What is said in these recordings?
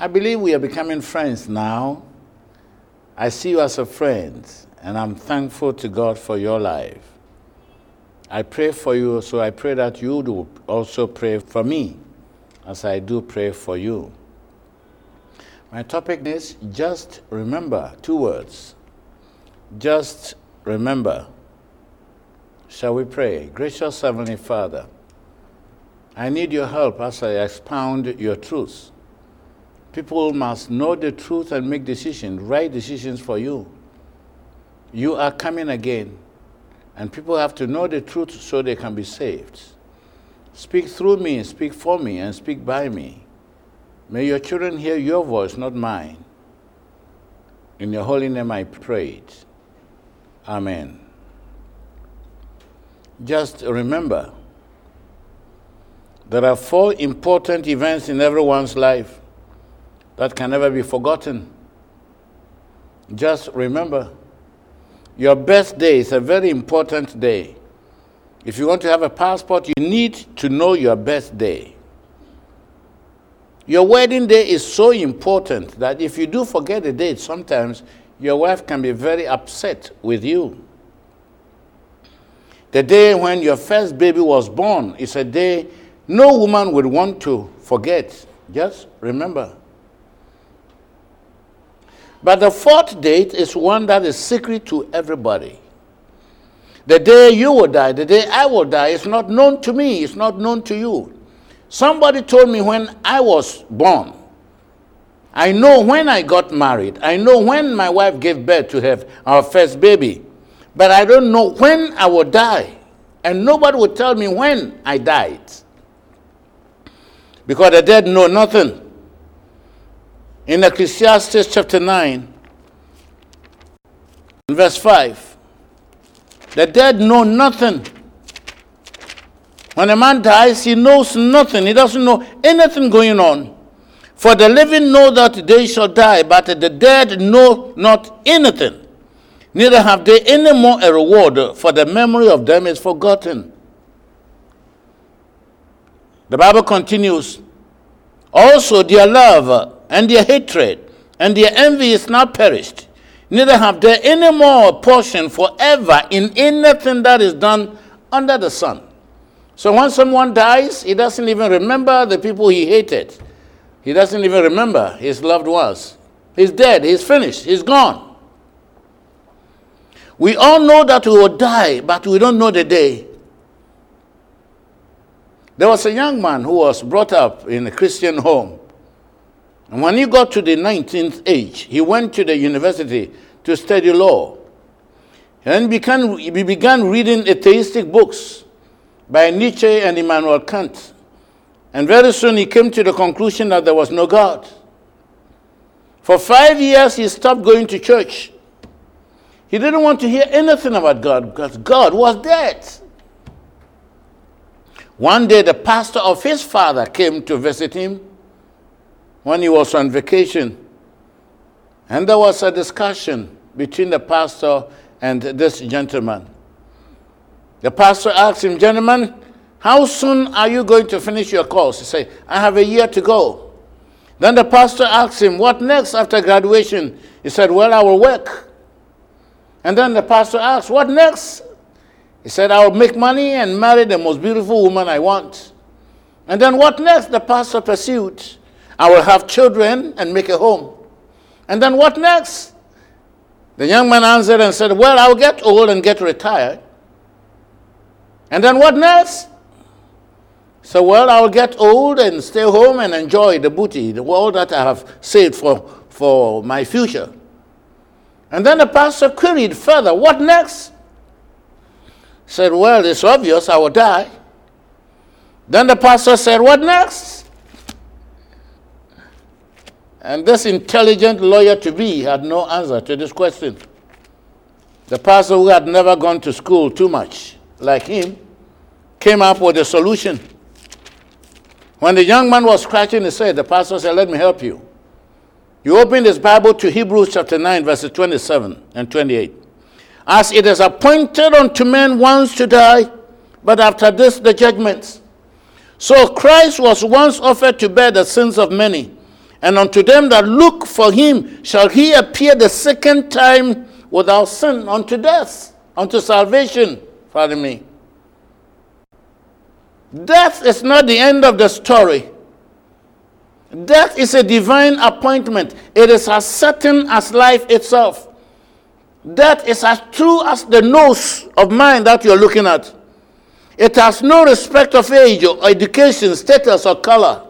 I believe we are becoming friends now. I see you as a friend, and I'm thankful to God for your life. I pray for you, so I pray that you do also pray for me as I do pray for you. My topic is just remember two words. Just remember. Shall we pray? Gracious Heavenly Father, I need your help as I expound your truth. People must know the truth and make decisions, right decisions for you. You are coming again, and people have to know the truth so they can be saved. Speak through me, speak for me, and speak by me. May your children hear your voice, not mine. In your holy name I prayed. Amen. Just remember, there are four important events in everyone's life that can never be forgotten. Just remember, your birthday is a very important day. If you want to have a passport, you need to know your birthday. Your wedding day is so important that if you do forget the date, sometimes your wife can be very upset with you. The day when your first baby was born is a day no woman would want to forget. Just remember. But the fourth date is one that is secret to everybody. The day you will die, the day I will die, is not known to me, it's not known to you. Somebody told me when I was born. I know when I got married. I know when my wife gave birth to her, our first baby. But I don't know when I will die. And nobody will tell me when I died. Because the dead know nothing. In Ecclesiastes chapter 9, verse 5, the dead know nothing. When a man dies, he knows nothing. He doesn't know anything going on. For the living know that they shall die, but the dead know not anything. Neither have they any more a reward, for the memory of them is forgotten. The Bible continues Also, their love and their hatred and their envy is not perished. Neither have they any more portion forever in anything that is done under the sun. So when someone dies, he doesn't even remember the people he hated. He doesn't even remember his loved ones. He's dead, he's finished, he's gone. We all know that we will die, but we don't know the day. There was a young man who was brought up in a Christian home. And when he got to the 19th age, he went to the university to study law. And began, he began reading atheistic books by Nietzsche and Immanuel Kant. And very soon he came to the conclusion that there was no God. For five years, he stopped going to church. He didn't want to hear anything about God because God was dead. One day, the pastor of his father came to visit him when he was on vacation. And there was a discussion between the pastor and this gentleman. The pastor asked him, Gentlemen, how soon are you going to finish your course? He said, I have a year to go. Then the pastor asked him, What next after graduation? He said, Well, I will work. And then the pastor asked, What next? He said, I will make money and marry the most beautiful woman I want. And then what next? The pastor pursued, I will have children and make a home. And then what next? The young man answered and said, Well, I'll get old and get retired. And then what next? So, well, I'll get old and stay home and enjoy the booty, the world that I have saved for, for my future. And then the pastor queried further, What next? Said, Well, it's obvious I will die. Then the pastor said, What next? And this intelligent lawyer to be had no answer to this question. The pastor who had never gone to school too much, like him, came up with a solution. When the young man was scratching his head, the pastor said, Let me help you. You open this Bible to Hebrews chapter 9, verses 27 and 28. As it is appointed unto men once to die, but after this the judgment. So Christ was once offered to bear the sins of many And unto them that look for him shall he appear the second time without sin unto death, unto salvation. Pardon me. Death is not the end of the story. Death is a divine appointment. It is as certain as life itself. Death is as true as the nose of mine that you're looking at. It has no respect of age or education, status, or color.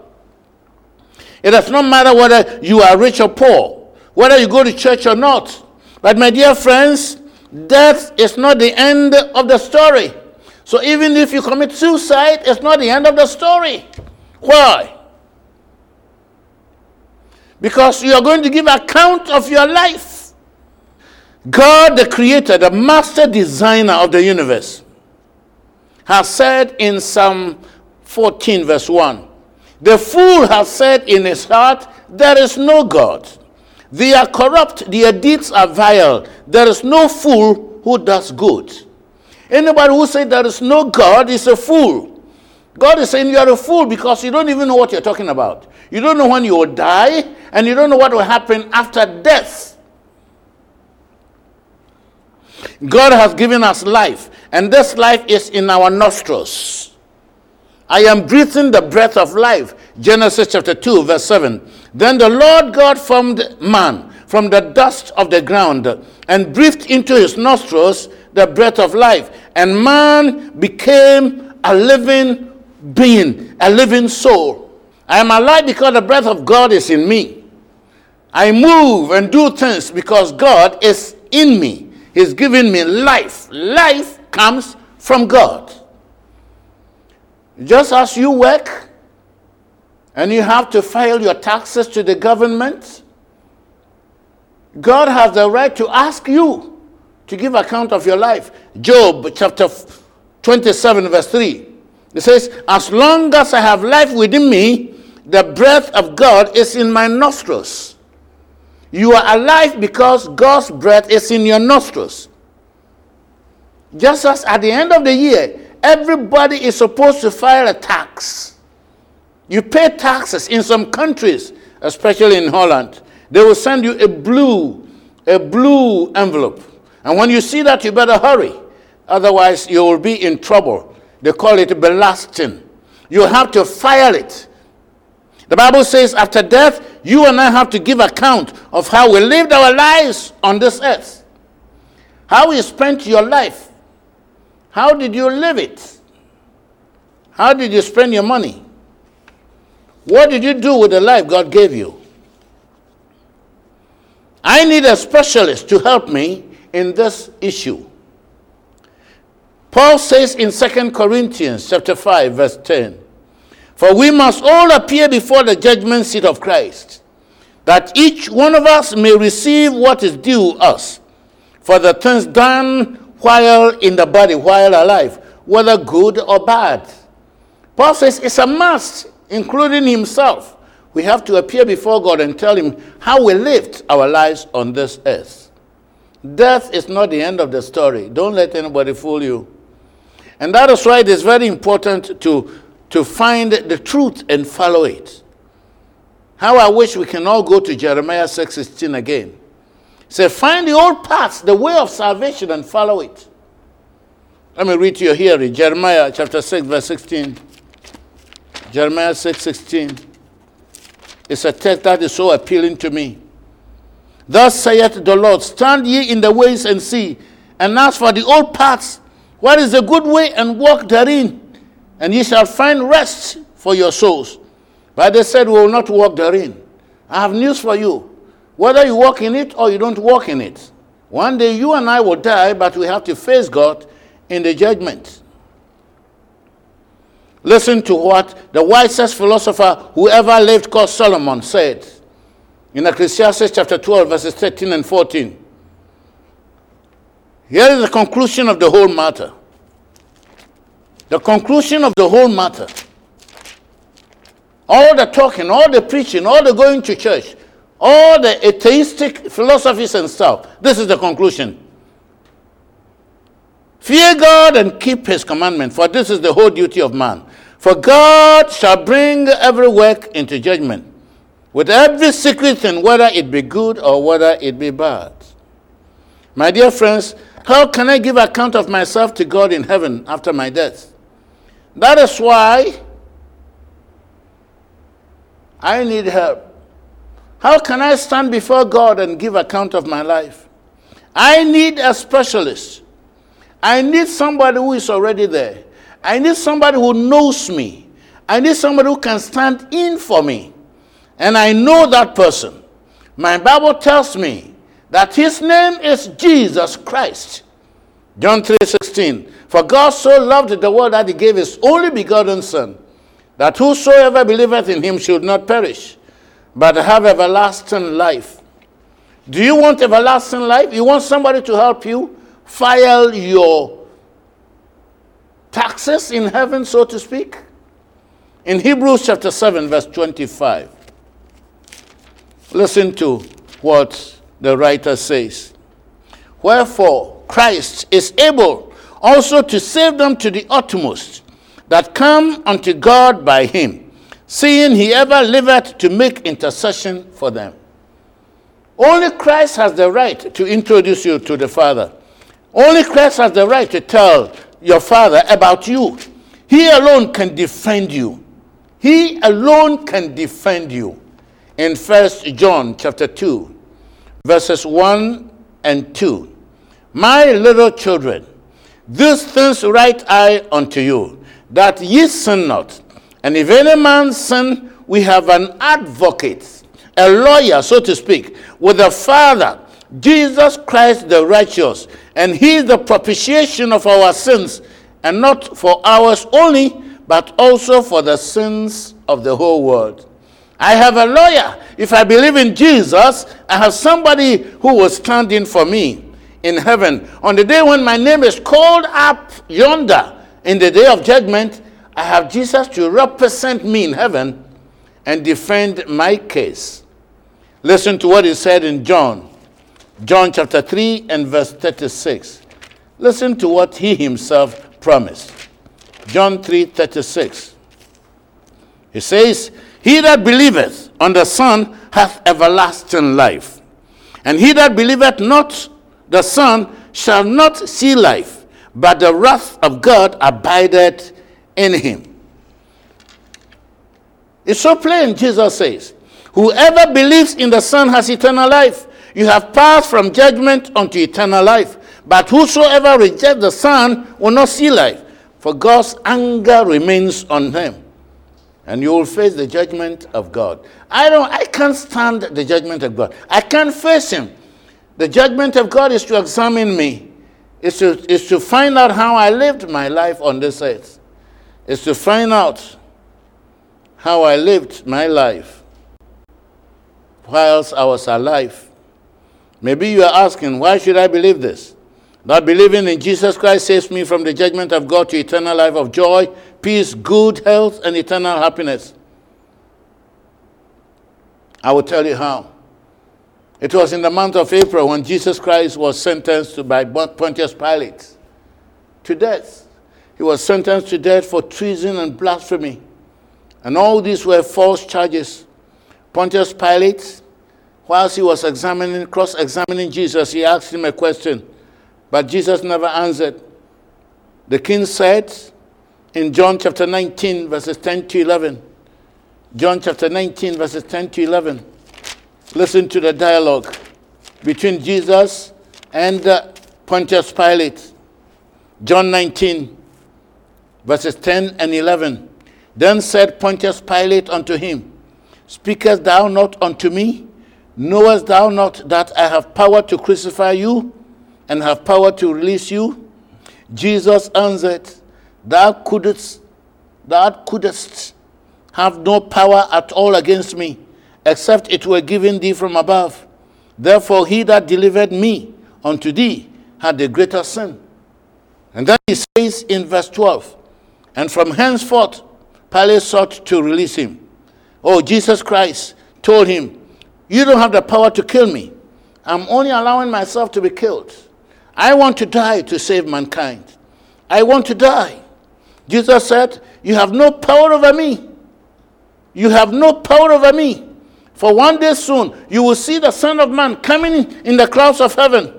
It does not matter whether you are rich or poor, whether you go to church or not. But, my dear friends, death is not the end of the story. So, even if you commit suicide, it's not the end of the story. Why? Because you are going to give account of your life. God, the creator, the master designer of the universe, has said in Psalm 14, verse 1 The fool has said in his heart, There is no God. They are corrupt, their deeds are vile. There is no fool who does good. Anybody who says there is no God is a fool. God is saying you are a fool because you don't even know what you're talking about. You don't know when you will die, and you don't know what will happen after death. God has given us life, and this life is in our nostrils. I am breathing the breath of life. Genesis chapter 2, verse 7. Then the Lord God formed man from the dust of the ground and breathed into his nostrils the breath of life, and man became a living being, a living soul. I am alive because the breath of God is in me. I move and do things because God is in me. He's giving me life. Life comes from God. Just as you work and you have to file your taxes to the government, God has the right to ask you to give account of your life. Job chapter 27, verse 3. It says, As long as I have life within me, the breath of God is in my nostrils. You are alive because God's breath is in your nostrils. Just as at the end of the year, everybody is supposed to file a tax. You pay taxes in some countries, especially in Holland. They will send you a blue, a blue envelope. And when you see that, you better hurry. Otherwise, you will be in trouble. They call it belasting. You have to file it. The Bible says, after death, you and I have to give account of how we lived our lives on this earth. How we spent your life. How did you live it? How did you spend your money? What did you do with the life God gave you? I need a specialist to help me in this issue. Paul says in 2 Corinthians chapter 5 verse 10, for we must all appear before the judgment seat of Christ, that each one of us may receive what is due us for the things done while in the body, while alive, whether good or bad. Paul says it's a must, including himself. We have to appear before God and tell him how we lived our lives on this earth. Death is not the end of the story. Don't let anybody fool you. And that is why it is very important to to find the truth and follow it. How I wish we can all go to Jeremiah 6:16 again. Say, find the old paths, the way of salvation, and follow it. Let me read to you here in Jeremiah chapter 6, verse 16. Jeremiah 6, 16. It's a text that is so appealing to me. Thus saith the Lord, Stand ye in the ways and see, and ask for the old paths, what is the good way, and walk therein and ye shall find rest for your souls. But they said, We will not walk therein. I have news for you. Whether you walk in it or you don't walk in it, one day you and I will die, but we have to face God in the judgment. Listen to what the wisest philosopher who ever lived called Solomon said in Ecclesiastes chapter 12, verses 13 and 14. Here is the conclusion of the whole matter. The conclusion of the whole matter. All the talking, all the preaching, all the going to church, all the atheistic philosophies and stuff. This is the conclusion. Fear God and keep his commandment, for this is the whole duty of man. For God shall bring every work into judgment with every secret thing, whether it be good or whether it be bad. My dear friends, how can I give account of myself to God in heaven after my death? That is why I need help. How can I stand before God and give account of my life? I need a specialist. I need somebody who is already there. I need somebody who knows me. I need somebody who can stand in for me. And I know that person. My Bible tells me that his name is Jesus Christ. John 3:16. For God so loved the world that he gave his only begotten son, that whosoever believeth in him should not perish, but have everlasting life. Do you want everlasting life? You want somebody to help you file your taxes in heaven, so to speak? In Hebrews chapter 7, verse 25, listen to what the writer says. Wherefore, Christ is able also to save them to the uttermost that come unto God by him, seeing he ever liveth to make intercession for them. Only Christ has the right to introduce you to the Father. Only Christ has the right to tell your Father about you. He alone can defend you. He alone can defend you. In First John chapter 2, verses 1 and 2. My little children, these things write I unto you, that ye sin not. And if any man sin, we have an advocate, a lawyer, so to speak, with the Father, Jesus Christ the righteous. And he is the propitiation of our sins, and not for ours only, but also for the sins of the whole world. I have a lawyer. If I believe in Jesus, I have somebody who will stand in for me in heaven. On the day when my name is called up yonder in the day of judgment, I have Jesus to represent me in heaven and defend my case. Listen to what he said in John, John chapter 3 and verse 36. Listen to what he himself promised. John 3 36. He says, He that believeth on the Son hath everlasting life. And he that believeth not the Son shall not see life, but the wrath of God abideth in him. It's so plain, Jesus says. Whoever believes in the Son has eternal life. You have passed from judgment unto eternal life. But whosoever rejects the Son will not see life, for God's anger remains on him. And you will face the judgment of God. I don't I can't stand the judgment of God. I can't face him. The judgment of God is to examine me. Is to, is to find out how I lived my life on this earth. Is to find out how I lived my life whilst I was alive. Maybe you are asking, why should I believe this? Not believing in Jesus Christ saves me from the judgment of God to eternal life of joy, peace, good health, and eternal happiness. I will tell you how. It was in the month of April when Jesus Christ was sentenced by Pontius Pilate to death. He was sentenced to death for treason and blasphemy. And all these were false charges. Pontius Pilate, whilst he was examining, cross examining Jesus, he asked him a question, but Jesus never answered. The king said in John chapter 19, verses 10 to 11, John chapter 19, verses 10 to 11, listen to the dialogue between Jesus and uh, Pontius Pilate. John 19, verses 10 and 11. Then said Pontius Pilate unto him, Speakest thou not unto me? Knowest thou not that I have power to crucify you and have power to release you? Jesus answered, Thou couldst, thou couldst have no power at all against me, except it were given thee from above. Therefore, he that delivered me unto thee had the greater sin. And then he says in verse 12, And from henceforth Pilate sought to release him. Oh, Jesus Christ told him, You don't have the power to kill me. I'm only allowing myself to be killed. I want to die to save mankind. I want to die. Jesus said, You have no power over me. You have no power over me. For one day soon you will see the Son of Man coming in the clouds of heaven.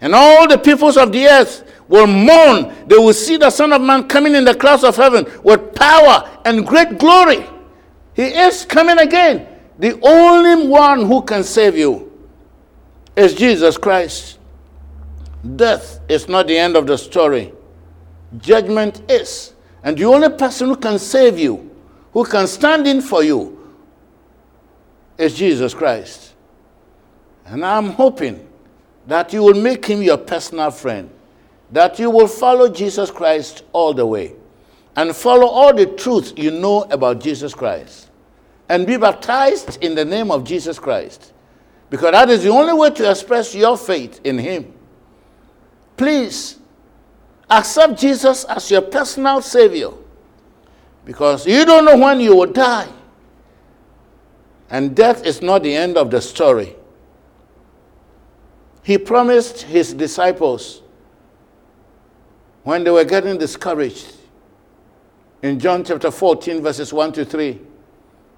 And all the peoples of the earth will mourn. They will see the Son of Man coming in the clouds of heaven with power and great glory. He is coming again. The only one who can save you is Jesus Christ. Death is not the end of the story, judgment is. And the only person who can save you, who can stand in for you, is Jesus Christ. And I'm hoping that you will make him your personal friend, that you will follow Jesus Christ all the way, and follow all the truths you know about Jesus Christ, and be baptized in the name of Jesus Christ, because that is the only way to express your faith in him. Please accept Jesus as your personal Savior, because you don't know when you will die. And death is not the end of the story. He promised his disciples when they were getting discouraged in John chapter 14, verses 1 to 3. He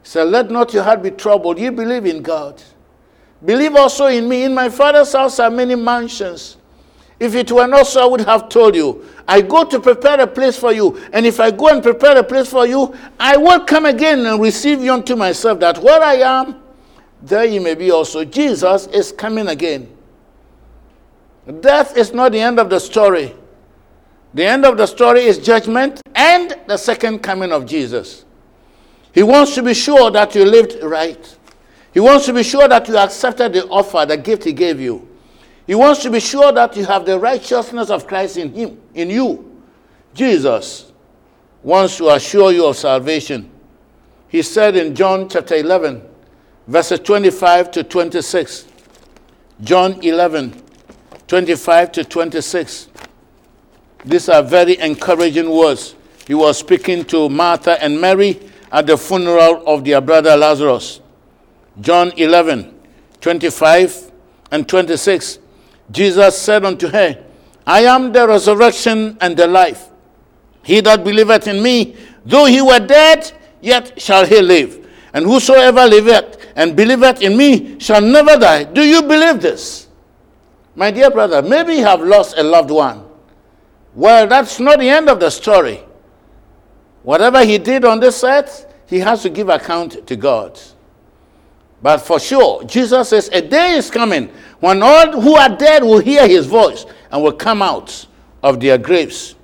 said, Let not your heart be troubled. You believe in God. Believe also in me. In my Father's house are many mansions. If it were not so, I would have told you. I go to prepare a place for you. And if I go and prepare a place for you, I will come again and receive you unto myself, that where I am, there you may be also. Jesus is coming again. Death is not the end of the story. The end of the story is judgment and the second coming of Jesus. He wants to be sure that you lived right. He wants to be sure that you accepted the offer, the gift he gave you. He wants to be sure that you have the righteousness of Christ in him, in you. Jesus wants to assure you of salvation. He said in John chapter 11, verses 25 to 26. John 11, 25 to 26. These are very encouraging words. He was speaking to Martha and Mary at the funeral of their brother Lazarus. John 11, 25 and 26. Jesus said unto her, I am the resurrection and the life. He that believeth in me, though he were dead, yet shall he live. And whosoever liveth and believeth in me shall never die. Do you believe this? My dear brother, maybe you have lost a loved one. Well, that's not the end of the story. Whatever he did on this earth, he has to give account to God. But for sure, Jesus says a day is coming when all who are dead will hear his voice and will come out of their graves.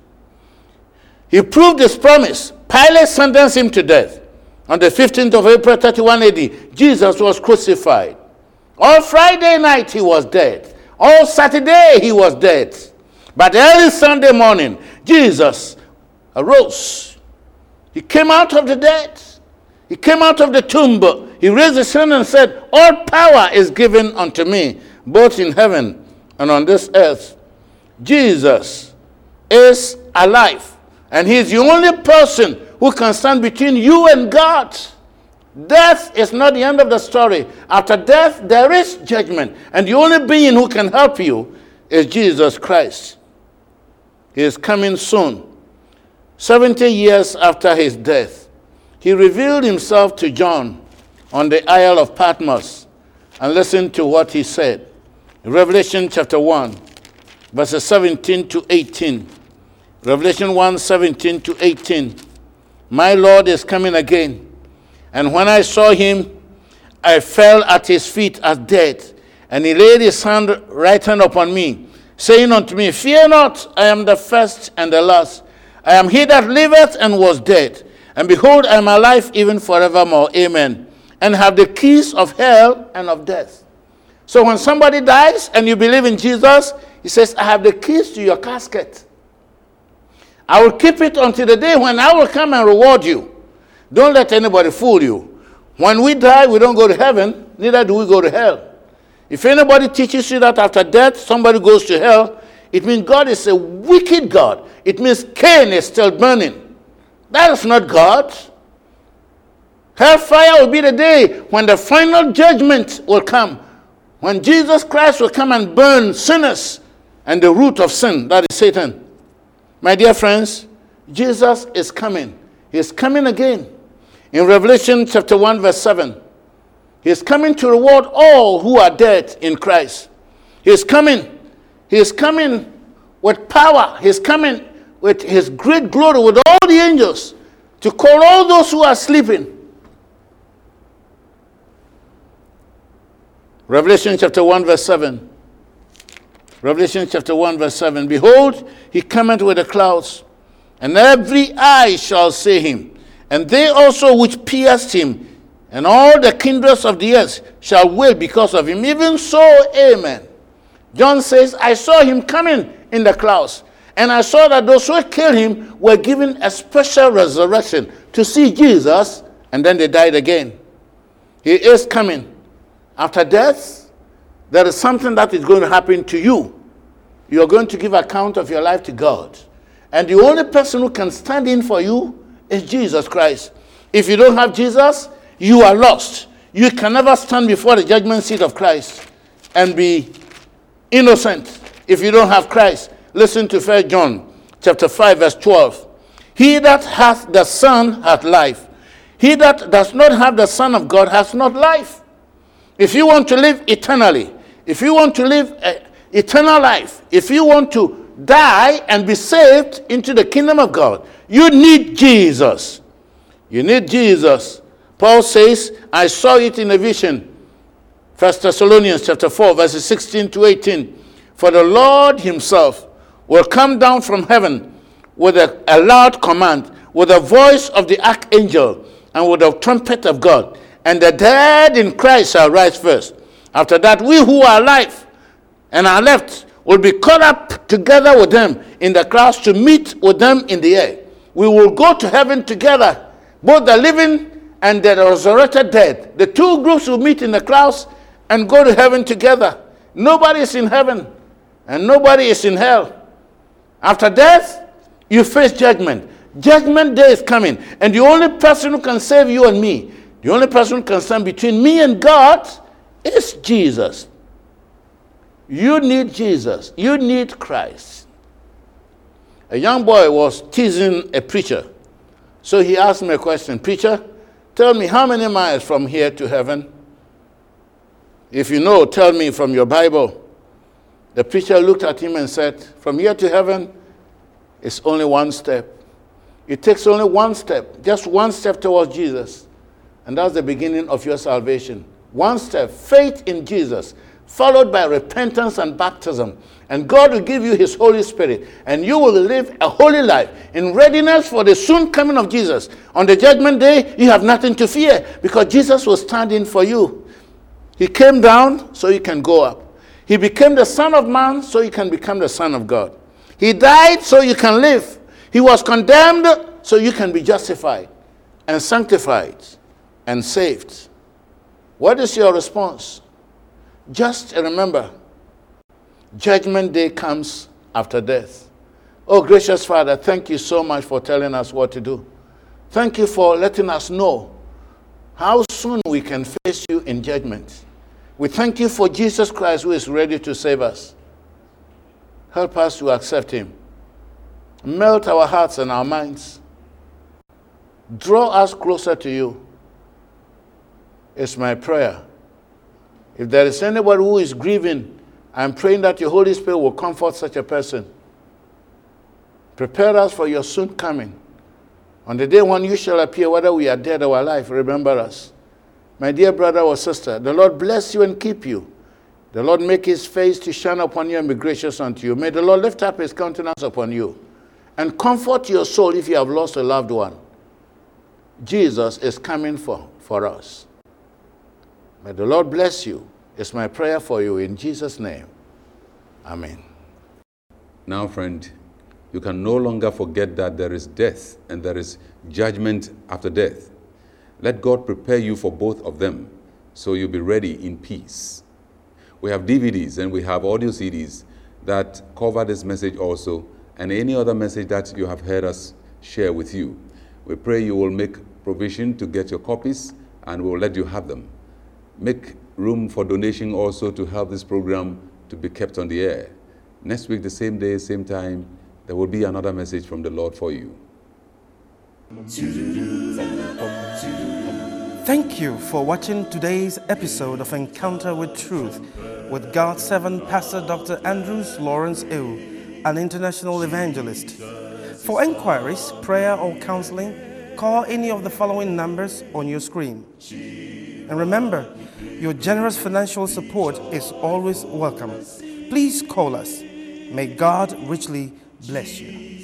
He proved his promise. Pilate sentenced him to death. On the 15th of April 31 AD, Jesus was crucified. On Friday night, he was dead. All Saturday he was dead. But early Sunday morning, Jesus arose. He came out of the dead. He came out of the tomb. He raised his hand and said, All power is given unto me, both in heaven and on this earth. Jesus is alive. And he is the only person who can stand between you and God. Death is not the end of the story. After death, there is judgment. And the only being who can help you is Jesus Christ. He is coming soon. 70 years after his death, he revealed himself to John on the Isle of Patmos. And listen to what he said. Revelation chapter 1, verses 17 to 18. Revelation 1 17 to 18. My Lord is coming again and when I saw him, I fell at his feet as dead. And he laid his hand, right hand upon me, saying unto me, Fear not, I am the first and the last. I am he that liveth and was dead. And behold, I am alive even forevermore. Amen. And have the keys of hell and of death. So when somebody dies and you believe in Jesus, he says, I have the keys to your casket. I will keep it until the day when I will come and reward you. Don't let anybody fool you. When we die, we don't go to heaven, neither do we go to hell. If anybody teaches you that after death somebody goes to hell, it means God is a wicked God. It means Cain is still burning. That is not God. Hellfire will be the day when the final judgment will come, when Jesus Christ will come and burn sinners and the root of sin, that is Satan. My dear friends, Jesus is coming. He is coming again. In Revelation chapter 1, verse 7, He's coming to reward all who are dead in Christ. He's coming. He's coming with power. He's coming with his great glory with all the angels to call all those who are sleeping. Revelation chapter 1, verse 7. Revelation chapter 1, verse 7. Behold, he cometh with the clouds, and every eye shall see him, and they also which pierced him, and all the kindreds of the earth shall wail because of him. Even so, amen. John says, I saw him coming in the clouds, and I saw that those who killed him were given a special resurrection to see Jesus, and then they died again. He is coming. After death, there is something that is going to happen to you. You are going to give account of your life to God. And the only person who can stand in for you is Jesus Christ. If you don't have Jesus, you are lost. You can never stand before the judgment seat of Christ and be innocent if you don't have Christ. Listen to 1 John chapter 5 verse 12. He that hath the Son hath life. He that does not have the Son of God has not life. If you want to live eternally, if you want to live eternal life, if you want to die and be saved into the kingdom of God, you need Jesus. You need Jesus. Paul says, I saw it in a vision. 1 Thessalonians chapter 4, verses 16 to 18. For the Lord himself will come down from heaven with a, a loud command, with the voice of the archangel, and with the trumpet of God. And the dead in Christ shall rise first. After that, we who are alive and are left will be caught up together with them in the clouds to meet with them in the air. We will go to heaven together, both the living and the resurrected dead. The two groups will meet in the clouds and go to heaven together. Nobody is in heaven and nobody is in hell. After death, you face judgment. Judgment day is coming. And the only person who can save you and me, the only person who can stand between me and God is Jesus. You need Jesus. You need Christ. A young boy was teasing a preacher. So he asked me a question Preacher, Tell me how many miles from here to heaven? If you know, tell me from your Bible. The preacher looked at him and said, From here to heaven, it's only one step. It takes only one step, just one step towards Jesus. And that's the beginning of your salvation. One step, faith in Jesus, followed by repentance and baptism. And God will give you His Holy Spirit, and you will live a holy life in readiness for the soon coming of Jesus. On the judgment day, you have nothing to fear because Jesus was standing for you. He came down so you can go up. He became the Son of Man so you can become the Son of God. He died so you can live. He was condemned so you can be justified and sanctified and saved. What is your response? Just remember Judgment day comes after death. Oh, gracious Father, thank you so much for telling us what to do. Thank you for letting us know how soon we can face you in judgment. We thank you for Jesus Christ who is ready to save us. Help us to accept him. Melt our hearts and our minds. Draw us closer to you. It's my prayer. If there is anybody who is grieving, I'm praying that your Holy Spirit will comfort such a person. Prepare us for your soon coming. On the day when you shall appear, whether we are dead or alive, remember us. My dear brother or sister, the Lord bless you and keep you. The Lord make his face to shine upon you and be gracious unto you. May the Lord lift up his countenance upon you and comfort your soul if you have lost a loved one. Jesus is coming for, for us. May the Lord bless you. It's my prayer for you in Jesus' name. Amen. Now, friend, you can no longer forget that there is death and there is judgment after death. Let God prepare you for both of them so you'll be ready in peace. We have DVDs and we have audio CDs that cover this message also and any other message that you have heard us share with you. We pray you will make provision to get your copies and we'll let you have them. Make room for donation also to help this program to be kept on the air. Next week, the same day, same time, there will be another message from the Lord for you. Thank you for watching today's episode of Encounter with Truth with God's servant Pastor Dr. Andrews Lawrence Ew, an international evangelist. For inquiries, prayer, or counseling, call any of the following numbers on your screen. And remember, your generous financial support is always welcome. Please call us. May God richly bless you.